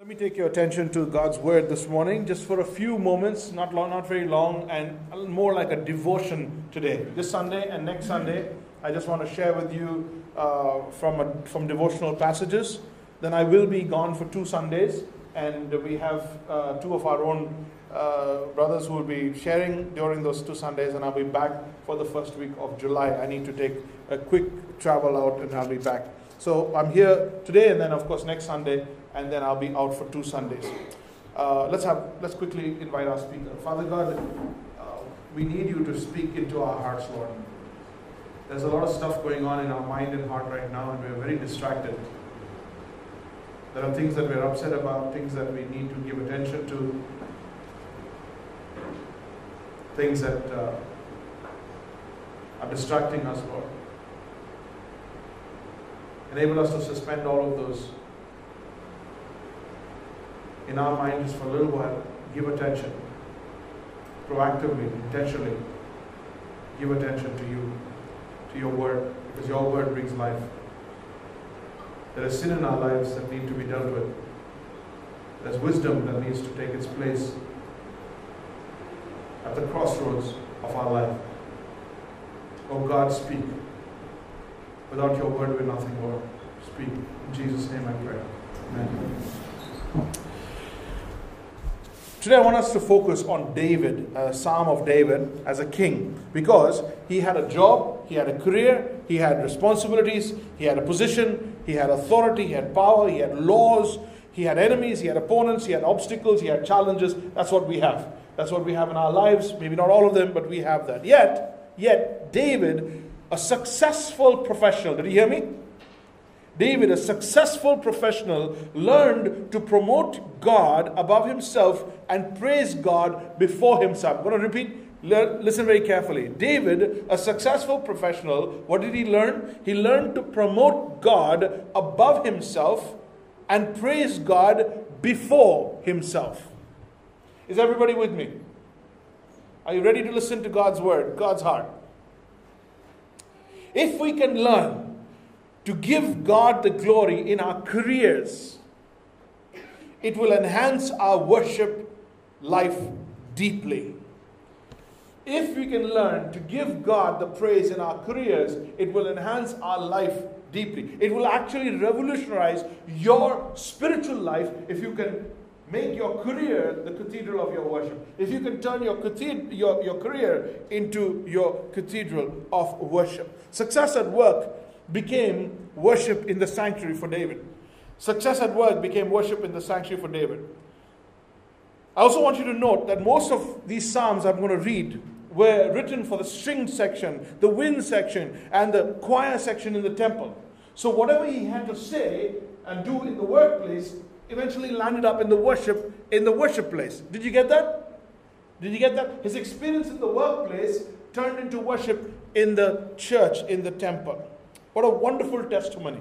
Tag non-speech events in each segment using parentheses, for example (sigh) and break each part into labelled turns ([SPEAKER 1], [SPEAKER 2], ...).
[SPEAKER 1] Let me take your attention to God's word this morning, just for a few moments, not long, not very long, and more like a devotion today. This Sunday and next Sunday, I just want to share with you uh, from a, from devotional passages. Then I will be gone for two Sundays, and we have uh, two of our own uh, brothers who will be sharing during those two Sundays, and I'll be back for the first week of July. I need to take a quick travel out, and I'll be back. So I'm here today, and then of course next Sunday and then I'll be out for two Sundays. Uh, let's have let's quickly invite our speaker. Father God, uh, we need you to speak into our hearts, Lord. There's a lot of stuff going on in our mind and heart right now, and we're very distracted. There are things that we're upset about, things that we need to give attention to, things that uh, are distracting us, Lord. Enable us to suspend all of those in our mind just for a little while, give attention. Proactively, intentionally, give attention to you, to your word, because your word brings life. There is sin in our lives that need to be dealt with. There's wisdom that needs to take its place at the crossroads of our life. Oh God, speak. Without your word, we're nothing, Lord. Speak. In Jesus' name I pray. Amen. Today, I want us to focus on David, a Psalm of David, as a king, because he had a job, he had a career, he had responsibilities, he had a position, he had authority, he had power, he had laws, he had enemies, he had opponents, he had obstacles, he had challenges. That's what we have. That's what we have in our lives. Maybe not all of them, but we have that. Yet, yet, David, a successful professional, did you hear me? David, a successful professional, learned to promote God above himself and praise God before himself. I'm going to repeat. Listen very carefully. David, a successful professional, what did he learn? He learned to promote God above himself and praise God before himself. Is everybody with me? Are you ready to listen to God's word, God's heart? If we can learn to give God the glory in our careers, it will enhance our worship life deeply. If we can learn to give God the praise in our careers, it will enhance our life deeply. It will actually revolutionize your spiritual life if you can make your career the cathedral of your worship. If you can turn your, your, your career into your cathedral of worship. Success at work became worship in the sanctuary for David. Success at work became worship in the sanctuary for David. I also want you to note that most of these Psalms I'm going to read were written for the string section, the wind section, and the choir section in the temple. So whatever he had to say and do in the workplace eventually landed up in the worship in the worship place. Did you get that? Did you get that? His experience in the workplace turned into worship in the church, in the temple. What a wonderful testimony.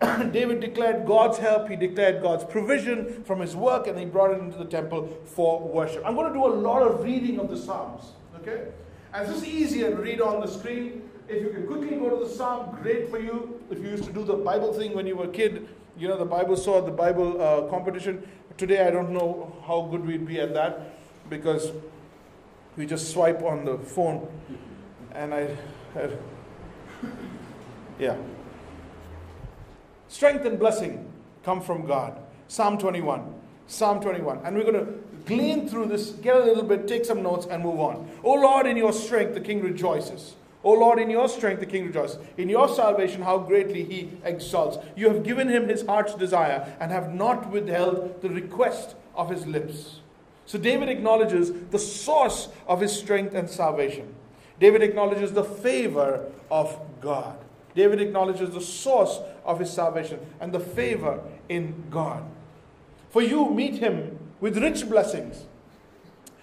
[SPEAKER 1] (clears throat) David declared God's help, he declared God's provision from his work, and he brought it into the temple for worship. I'm going to do a lot of reading of the Psalms, okay? And this is easier to read on the screen. If you can quickly go to the Psalm, great for you. If you used to do the Bible thing when you were a kid, you know, the Bible saw the Bible uh, competition. Today, I don't know how good we'd be at that because we just swipe on the phone. And I, I yeah. Strength and blessing come from God. Psalm 21. Psalm 21. And we're going to glean through this, get a little bit, take some notes, and move on. O Lord, in your strength, the king rejoices. O Lord, in your strength, the king rejoices. In your salvation, how greatly he exalts. You have given him his heart's desire and have not withheld the request of his lips. So David acknowledges the source of his strength and salvation. David acknowledges the favor of God. David acknowledges the source of his salvation and the favor in God. For you meet him with rich blessings.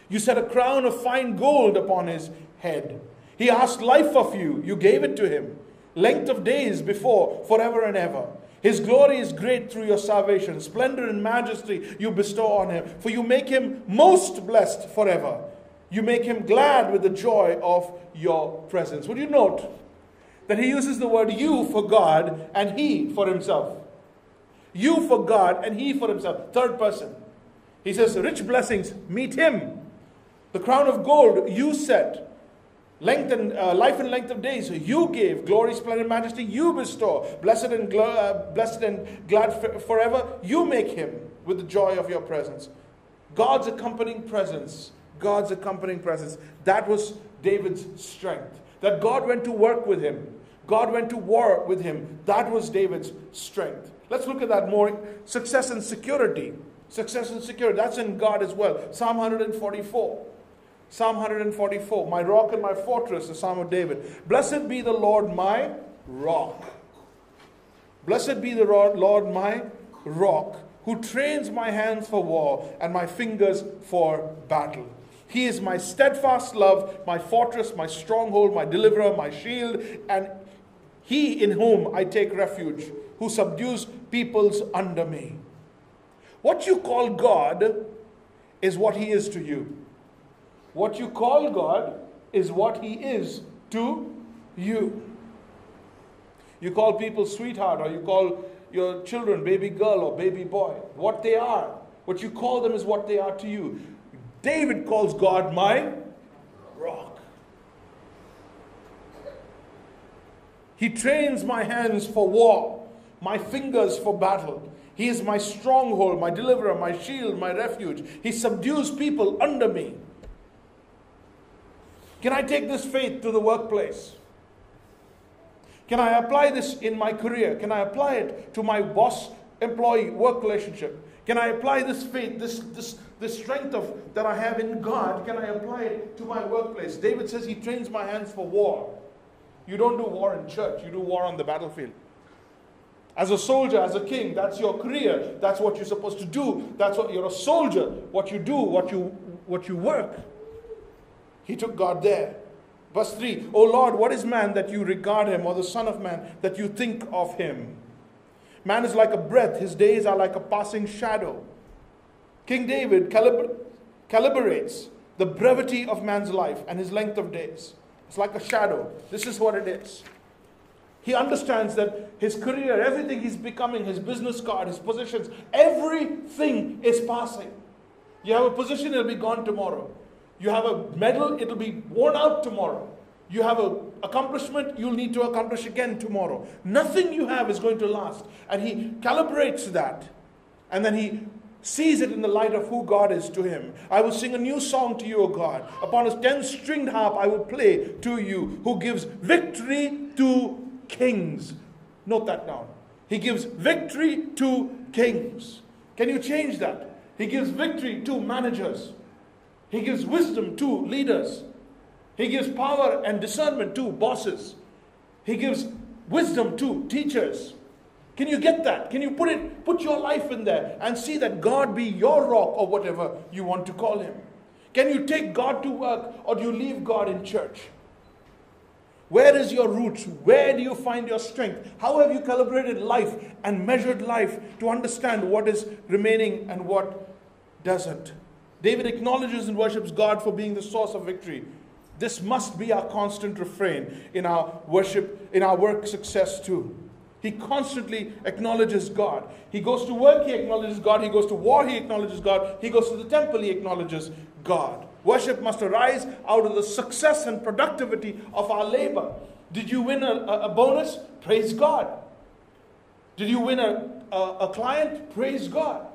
[SPEAKER 1] You set a crown of fine gold upon his head. He asked life of you, you gave it to him. Length of days before, forever and ever. His glory is great through your salvation. Splendor and majesty you bestow on him. For you make him most blessed forever. You make him glad with the joy of your presence. Would you note that he uses the word you for God and he for himself. You for God and he for himself. Third person. He says, Rich blessings, meet him. The crown of gold you set. Length and uh, life and length of days you gave. Glory, splendor, majesty you bestow. Blessed and, gl- uh, blessed and glad f- forever you make him with the joy of your presence. God's accompanying presence. God's accompanying presence. That was David's strength. That God went to work with him. God went to war with him. That was David's strength. Let's look at that more. Success and security. Success and security. That's in God as well. Psalm 144. Psalm 144, my rock and my fortress, the Psalm of David. Blessed be the Lord my rock. Blessed be the Lord my rock, who trains my hands for war and my fingers for battle. He is my steadfast love, my fortress, my stronghold, my deliverer, my shield, and he in whom I take refuge, who subdues peoples under me. What you call God is what he is to you. What you call God is what He is to you. You call people sweetheart, or you call your children baby girl or baby boy. What they are, what you call them is what they are to you. David calls God my rock. He trains my hands for war, my fingers for battle. He is my stronghold, my deliverer, my shield, my refuge. He subdues people under me. Can I take this faith to the workplace? Can I apply this in my career? Can I apply it to my boss employee work relationship? Can I apply this faith, this, this, this strength of, that I have in God, can I apply it to my workplace? David says he trains my hands for war. You don't do war in church, you do war on the battlefield. As a soldier, as a king, that's your career. That's what you're supposed to do. That's what you're a soldier. What you do, what you what you work. He took God there. Verse 3 O Lord, what is man that you regard him, or the Son of Man that you think of him? Man is like a breath, his days are like a passing shadow. King David calibr- calibrates the brevity of man's life and his length of days. It's like a shadow. This is what it is. He understands that his career, everything he's becoming, his business card, his positions, everything is passing. You have a position, it'll be gone tomorrow. You have a medal, it'll be worn out tomorrow. You have an accomplishment, you'll need to accomplish again tomorrow. Nothing you have is going to last. And he calibrates that. And then he sees it in the light of who God is to him. I will sing a new song to you, O God. Upon a ten stringed harp I will play to you, who gives victory to kings. Note that down. He gives victory to kings. Can you change that? He gives victory to managers. He gives wisdom to leaders. He gives power and discernment to bosses. He gives wisdom to teachers. Can you get that? Can you put it put your life in there and see that God be your rock or whatever you want to call him? Can you take God to work or do you leave God in church? Where is your roots? Where do you find your strength? How have you calibrated life and measured life to understand what is remaining and what doesn't? David acknowledges and worships God for being the source of victory. This must be our constant refrain in our worship, in our work success too. He constantly acknowledges God. He goes to work, he acknowledges God. He goes to war, he acknowledges God. He goes to the temple, he acknowledges God. Worship must arise out of the success and productivity of our labor. Did you win a, a bonus? Praise God. Did you win a, a, a client? Praise God.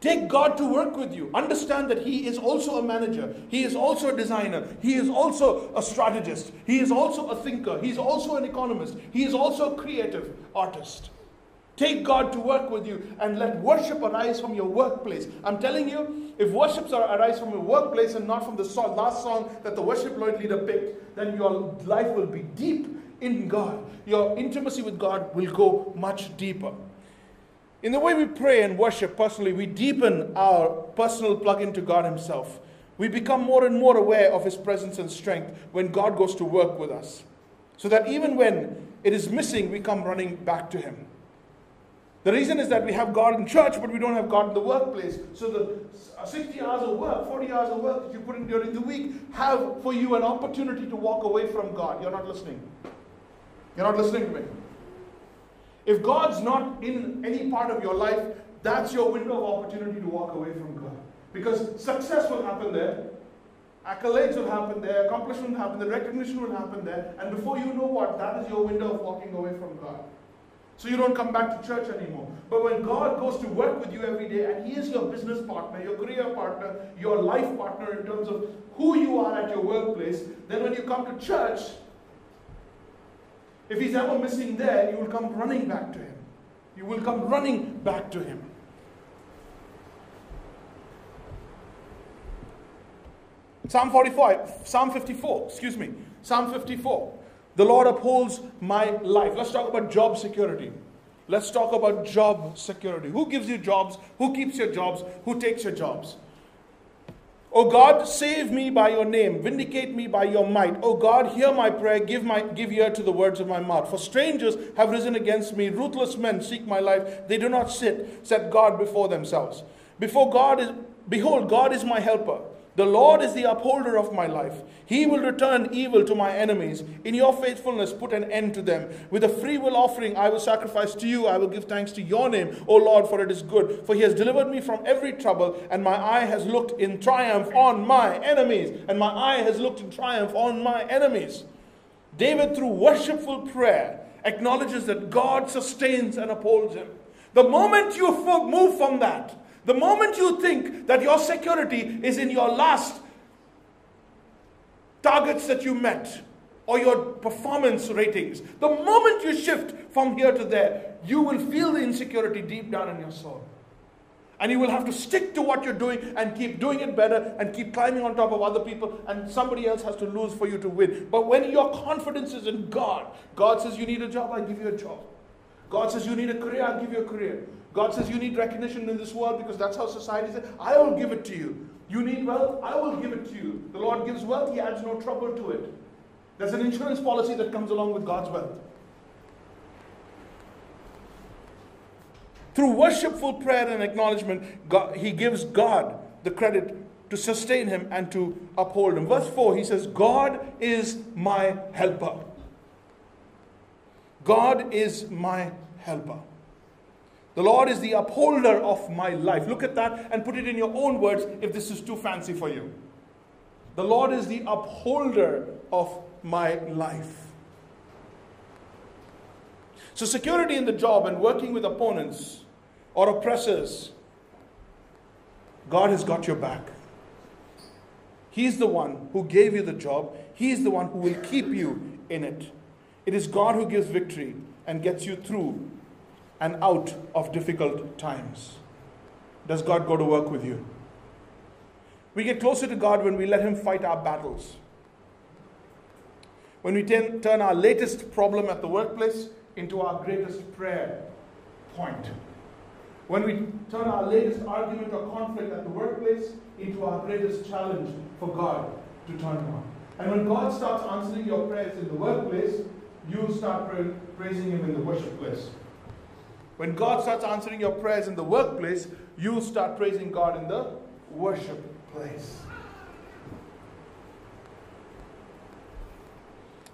[SPEAKER 1] Take God to work with you. Understand that He is also a manager. He is also a designer. He is also a strategist. He is also a thinker. He is also an economist. He is also a creative artist. Take God to work with you and let worship arise from your workplace. I'm telling you, if worships arise from your workplace and not from the last song that the worship leader picked, then your life will be deep in God. Your intimacy with God will go much deeper. In the way we pray and worship personally, we deepen our personal plug into God Himself. We become more and more aware of His presence and strength when God goes to work with us. So that even when it is missing, we come running back to Him. The reason is that we have God in church, but we don't have God in the workplace. So the 60 hours of work, 40 hours of work that you put in during the week have for you an opportunity to walk away from God. You're not listening. You're not listening to me. If God's not in any part of your life, that's your window of opportunity to walk away from God. Because success will happen there, accolades will happen there, accomplishment will happen there, recognition will happen there, and before you know what, that is your window of walking away from God. So you don't come back to church anymore. But when God goes to work with you every day and He is your business partner, your career partner, your life partner in terms of who you are at your workplace, then when you come to church, if He's ever missing there, you will come running back to Him. You will come running back to Him. Psalm 45, Psalm 54, excuse me, Psalm 54. The Lord upholds my life. Let's talk about job security. Let's talk about job security. Who gives you jobs? Who keeps your jobs? Who takes your jobs? O God, save me by your name, vindicate me by your might. O God, hear my prayer, give, my, give ear to the words of my mouth. For strangers have risen against me, ruthless men seek my life. They do not sit, set God before themselves. Before God is, behold, God is my helper. The Lord is the upholder of my life. He will return evil to my enemies. In your faithfulness, put an end to them. With a free will offering, I will sacrifice to you. I will give thanks to your name, O Lord, for it is good. For he has delivered me from every trouble, and my eye has looked in triumph on my enemies. And my eye has looked in triumph on my enemies. David, through worshipful prayer, acknowledges that God sustains and upholds him. The moment you move from that, the moment you think that your security is in your last targets that you met or your performance ratings, the moment you shift from here to there, you will feel the insecurity deep down in your soul. And you will have to stick to what you're doing and keep doing it better and keep climbing on top of other people, and somebody else has to lose for you to win. But when your confidence is in God, God says, You need a job, I give you a job. God says, You need a career, I'll give you a career. God says you need recognition in this world because that's how society says, I will give it to you. You need wealth, I will give it to you. The Lord gives wealth, He adds no trouble to it. There's an insurance policy that comes along with God's wealth. Through worshipful prayer and acknowledgement, God, He gives God the credit to sustain him and to uphold him. Verse 4, he says, God is my helper. God is my helper. The Lord is the upholder of my life. Look at that and put it in your own words if this is too fancy for you. The Lord is the upholder of my life. So, security in the job and working with opponents or oppressors, God has got your back. He's the one who gave you the job, He's the one who will keep you in it. It is God who gives victory and gets you through and out of difficult times? Does God go to work with you? We get closer to God when we let Him fight our battles. When we ten, turn our latest problem at the workplace into our greatest prayer point. When we turn our latest argument or conflict at the workplace into our greatest challenge for God to turn on. And when God starts answering your prayers in the workplace, you start praising Him in the worship place. When God starts answering your prayers in the workplace, you'll start praising God in the worship place.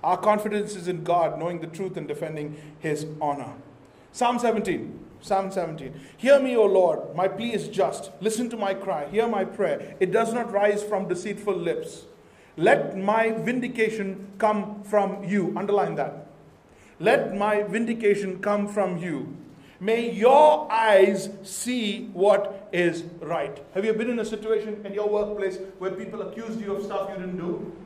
[SPEAKER 1] Our confidence is in God, knowing the truth and defending His honor. Psalm 17. Psalm 17. Hear me, O Lord, my plea is just. Listen to my cry. Hear my prayer. It does not rise from deceitful lips. Let my vindication come from you. Underline that. Let my vindication come from you. May your eyes see what is right. Have you been in a situation in your workplace where people accused you of stuff you didn't do?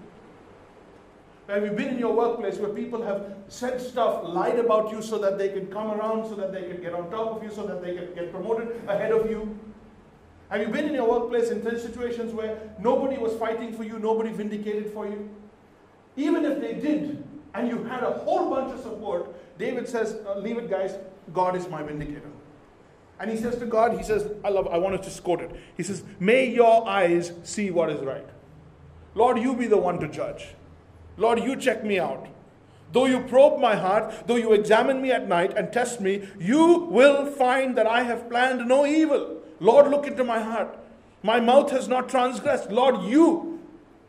[SPEAKER 1] Have you been in your workplace where people have said stuff, lied about you so that they can come around, so that they can get on top of you, so that they can get promoted ahead of you? Have you been in your workplace in situations where nobody was fighting for you, nobody vindicated for you? Even if they did, and you had a whole bunch of support, David says, uh, Leave it, guys, God is my vindicator. And he says to God, he says, I love, I want to just quote it. He says, May your eyes see what is right. Lord, you be the one to judge. Lord, you check me out. Though you probe my heart, though you examine me at night and test me, you will find that I have planned no evil. Lord, look into my heart. My mouth has not transgressed. Lord, you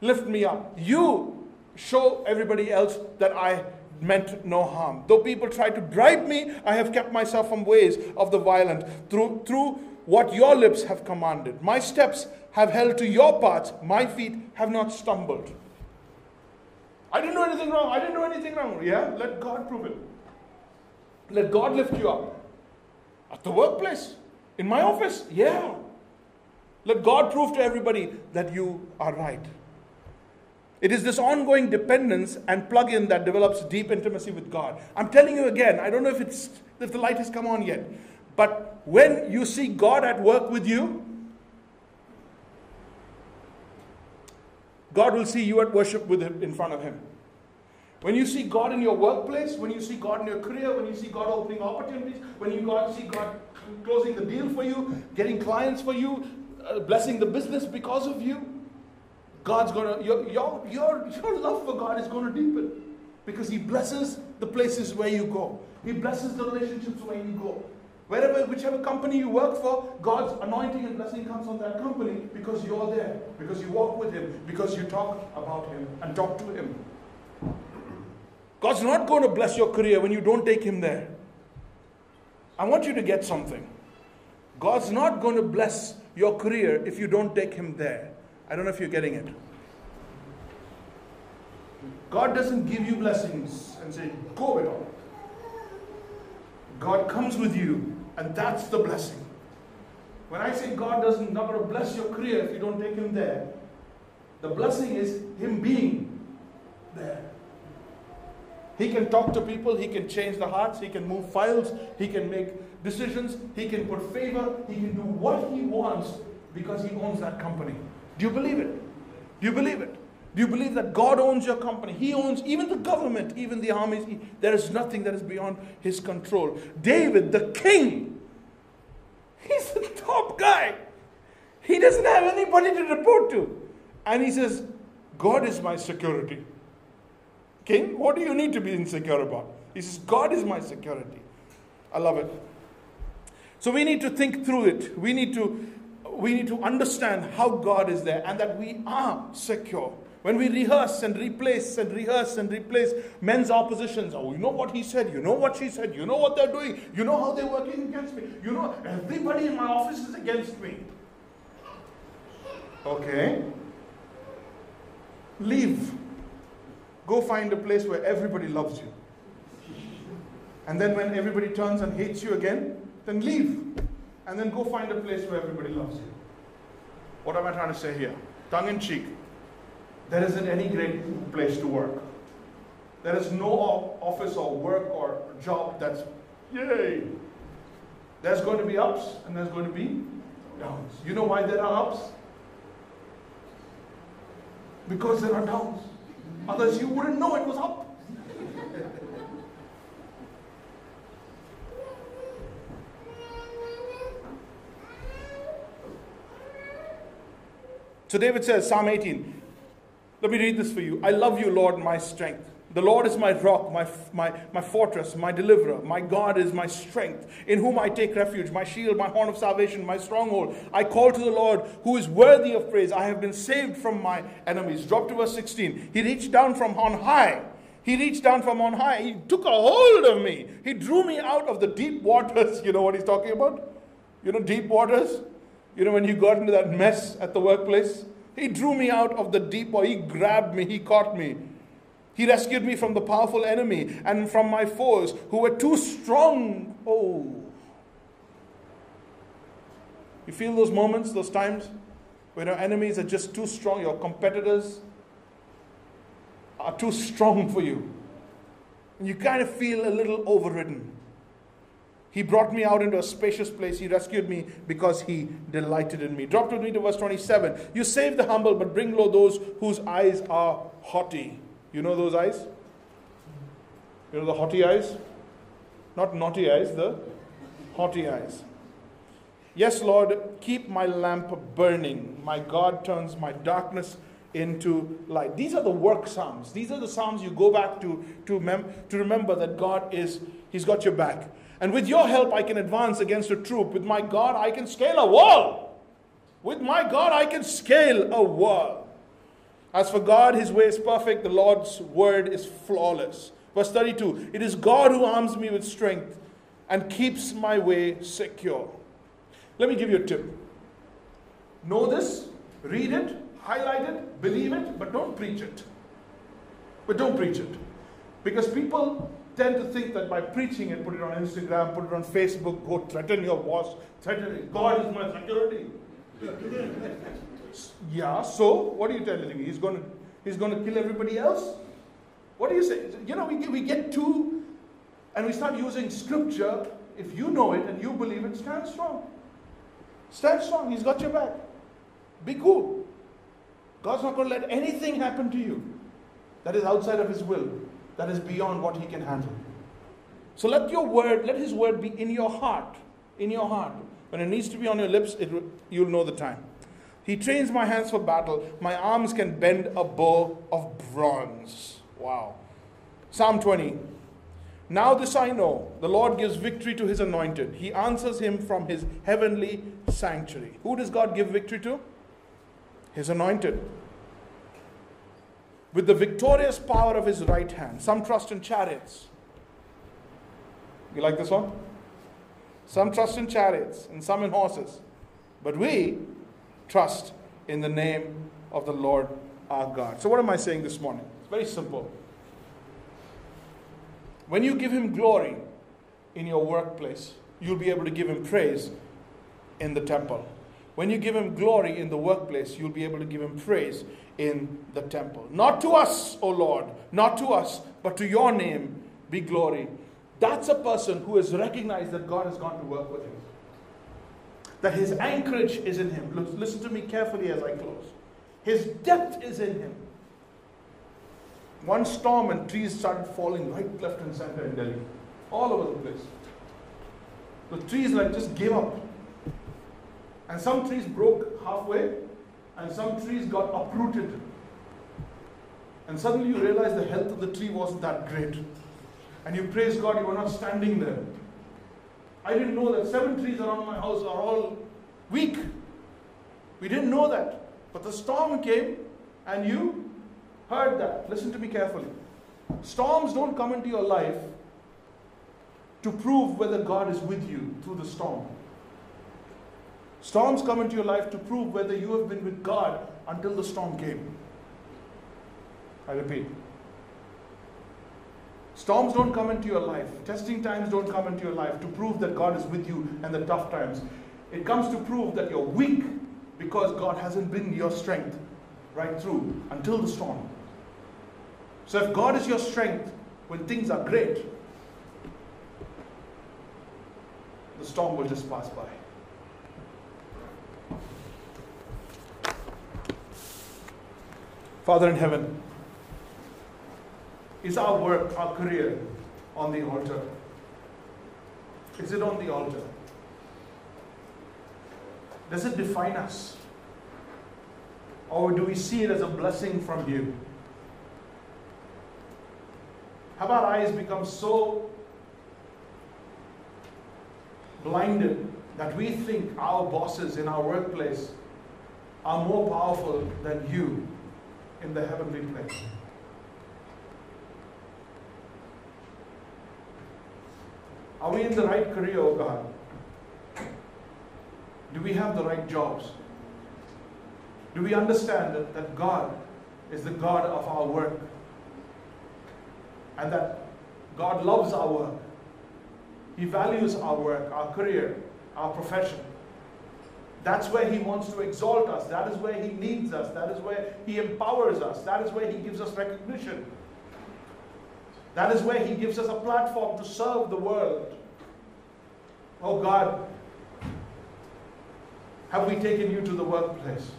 [SPEAKER 1] lift me up. You show everybody else that I meant no harm. Though people tried to bribe me, I have kept myself from ways of the violent through, through what your lips have commanded. My steps have held to your paths, my feet have not stumbled. I didn't do anything wrong. I didn't do anything wrong. Yeah? Let God prove it. Let God lift you up. At the workplace, in my office, yeah. Let God prove to everybody that you are right. It is this ongoing dependence and plug in that develops deep intimacy with God. I'm telling you again, I don't know if, it's, if the light has come on yet, but when you see God at work with you, God will see you at worship with him in front of Him. When you see God in your workplace, when you see God in your career, when you see God opening opportunities, when you God, see God closing the deal for you, getting clients for you, uh, blessing the business because of you, God's gonna your, your your your love for God is gonna deepen because He blesses the places where you go. He blesses the relationships where you go. Wherever, whichever company you work for, God's anointing and blessing comes on that company because you're there, because you walk with Him, because you talk about Him and talk to Him. God's not going to bless your career when you don't take Him there. I want you to get something. God's not going to bless your career if you don't take Him there. I don't know if you're getting it. God doesn't give you blessings and say, go with all. God comes with you, and that's the blessing. When I say God doesn't not going to bless your career if you don't take Him there, the blessing is Him being there. He can talk to people, He can change the hearts, He can move files, He can make decisions, He can put favor, He can do what He wants because He owns that company. Do you believe it? Do you believe it? Do you believe that God owns your company? He owns even the government, even the armies. There is nothing that is beyond his control. David, the king, he's the top guy. He doesn't have anybody to report to. And he says, God is my security. King, what do you need to be insecure about? He says, God is my security. I love it. So we need to think through it. We need to we need to understand how God is there and that we are secure. When we rehearse and replace and rehearse and replace men's oppositions, oh, you know what he said, you know what she said, you know what they're doing, you know how they're working against me, you know, everybody in my office is against me. Okay. Leave. Go find a place where everybody loves you. And then when everybody turns and hates you again, then leave and then go find a place where everybody loves you. What am I trying to say here? Tongue in cheek. There isn't any great place to work. There is no office or work or job that's yay. There's going to be ups and there's going to be downs. You know why there are ups? Because there are downs. Otherwise, you wouldn't know it was up. So David says, Psalm 18, let me read this for you. I love you, Lord, my strength. The Lord is my rock, my, my, my fortress, my deliverer. My God is my strength, in whom I take refuge, my shield, my horn of salvation, my stronghold. I call to the Lord, who is worthy of praise. I have been saved from my enemies. Drop to verse 16. He reached down from on high. He reached down from on high. He took a hold of me. He drew me out of the deep waters. (laughs) You know what he's talking about? You know, deep waters? You know, when you got into that mess at the workplace, he drew me out of the deep, or he grabbed me, he caught me. He rescued me from the powerful enemy and from my foes who were too strong. Oh. You feel those moments, those times when your enemies are just too strong, your competitors are too strong for you. And you kind of feel a little overridden. He brought me out into a spacious place. He rescued me because he delighted in me. Drop with me to verse 27. You save the humble, but bring low those whose eyes are haughty. You know those eyes? You know the haughty eyes? Not naughty eyes, the haughty eyes. Yes, Lord, keep my lamp burning. My God turns my darkness into light. These are the work psalms. These are the psalms you go back to to, mem- to remember that God is, He's got your back. And with your help, I can advance against a troop. With my God, I can scale a wall. With my God, I can scale a wall. As for God, his way is perfect. The Lord's word is flawless. Verse 32 It is God who arms me with strength and keeps my way secure. Let me give you a tip. Know this, read it, highlight it, believe it, but don't preach it. But don't preach it. Because people tend to think that by preaching it, put it on Instagram, put it on Facebook, go threaten your boss, threaten it. God is my security. (laughs) yeah, so what are you telling me? He's going to he's going to kill everybody else? What do you say? You know, we get, we get too, and we start using scripture. If you know it and you believe it, stand strong. Stand strong. He's got your back. Be cool. God's not going to let anything happen to you that is outside of His will, that is beyond what He can handle. So let your word, let His word be in your heart. In your heart. When it needs to be on your lips, it, you'll know the time. He trains my hands for battle. My arms can bend a bow of bronze. Wow. Psalm 20. Now this I know the Lord gives victory to his anointed. He answers him from his heavenly sanctuary. Who does God give victory to? His anointed. With the victorious power of his right hand. Some trust in chariots. You like this one? Some trust in chariots and some in horses. But we trust in the name of the Lord our God. So, what am I saying this morning? It's very simple. When you give Him glory in your workplace, you'll be able to give Him praise in the temple. When you give Him glory in the workplace, you'll be able to give Him praise in the temple. Not to us, O Lord, not to us, but to your name be glory. That's a person who has recognized that God has gone to work with him that his anchorage is in him. Listen to me carefully as I close. His depth is in him. One storm and trees started falling right, left, and center in Delhi, all over the place. The trees like just gave up. And some trees broke halfway, and some trees got uprooted. And suddenly you realize the health of the tree wasn't that great. And you praise God, you were not standing there. I didn't know that seven trees around my house are all weak. We didn't know that. But the storm came and you heard that. Listen to me carefully. Storms don't come into your life to prove whether God is with you through the storm. Storms come into your life to prove whether you have been with God until the storm came. I repeat. Storms don't come into your life. Testing times don't come into your life to prove that God is with you and the tough times. It comes to prove that you're weak because God hasn't been your strength right through until the storm. So if God is your strength when things are great, the storm will just pass by. Father in heaven, is our work, our career on the altar? Is it on the altar? Does it define us? Or do we see it as a blessing from you? Have our eyes become so blinded that we think our bosses in our workplace are more powerful than you in the heavenly place? Are we in the right career, oh God? Do we have the right jobs? Do we understand that, that God is the God of our work? And that God loves our work. He values our work, our career, our profession. That's where He wants to exalt us. That is where He needs us. That is where He empowers us. That is where He gives us recognition. That is where He gives us a platform to serve the world. Oh God, have we taken you to the workplace?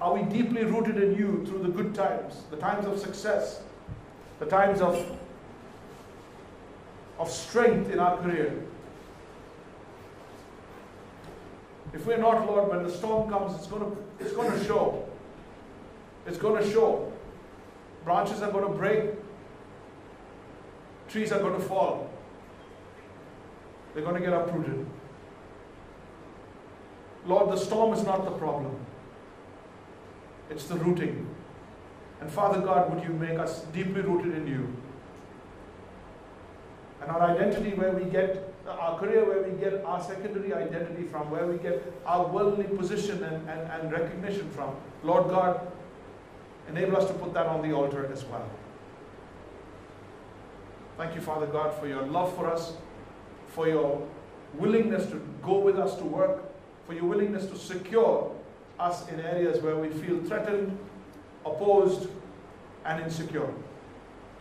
[SPEAKER 1] Are we deeply rooted in you through the good times, the times of success, the times of, of strength in our career? If we're not, Lord, when the storm comes, it's going to, it's going to show. It's going to show. Branches are going to break. Trees are going to fall. They're going to get uprooted. Lord, the storm is not the problem, it's the rooting. And Father God, would you make us deeply rooted in you? And our identity, where we get our career, where we get our secondary identity from, where we get our worldly position and, and, and recognition from, Lord God, enable us to put that on the altar as well. Thank you, Father God, for your love for us, for your willingness to go with us to work, for your willingness to secure us in areas where we feel threatened, opposed, and insecure.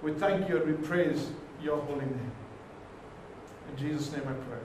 [SPEAKER 1] We thank you and we praise your holy name. In Jesus' name I pray.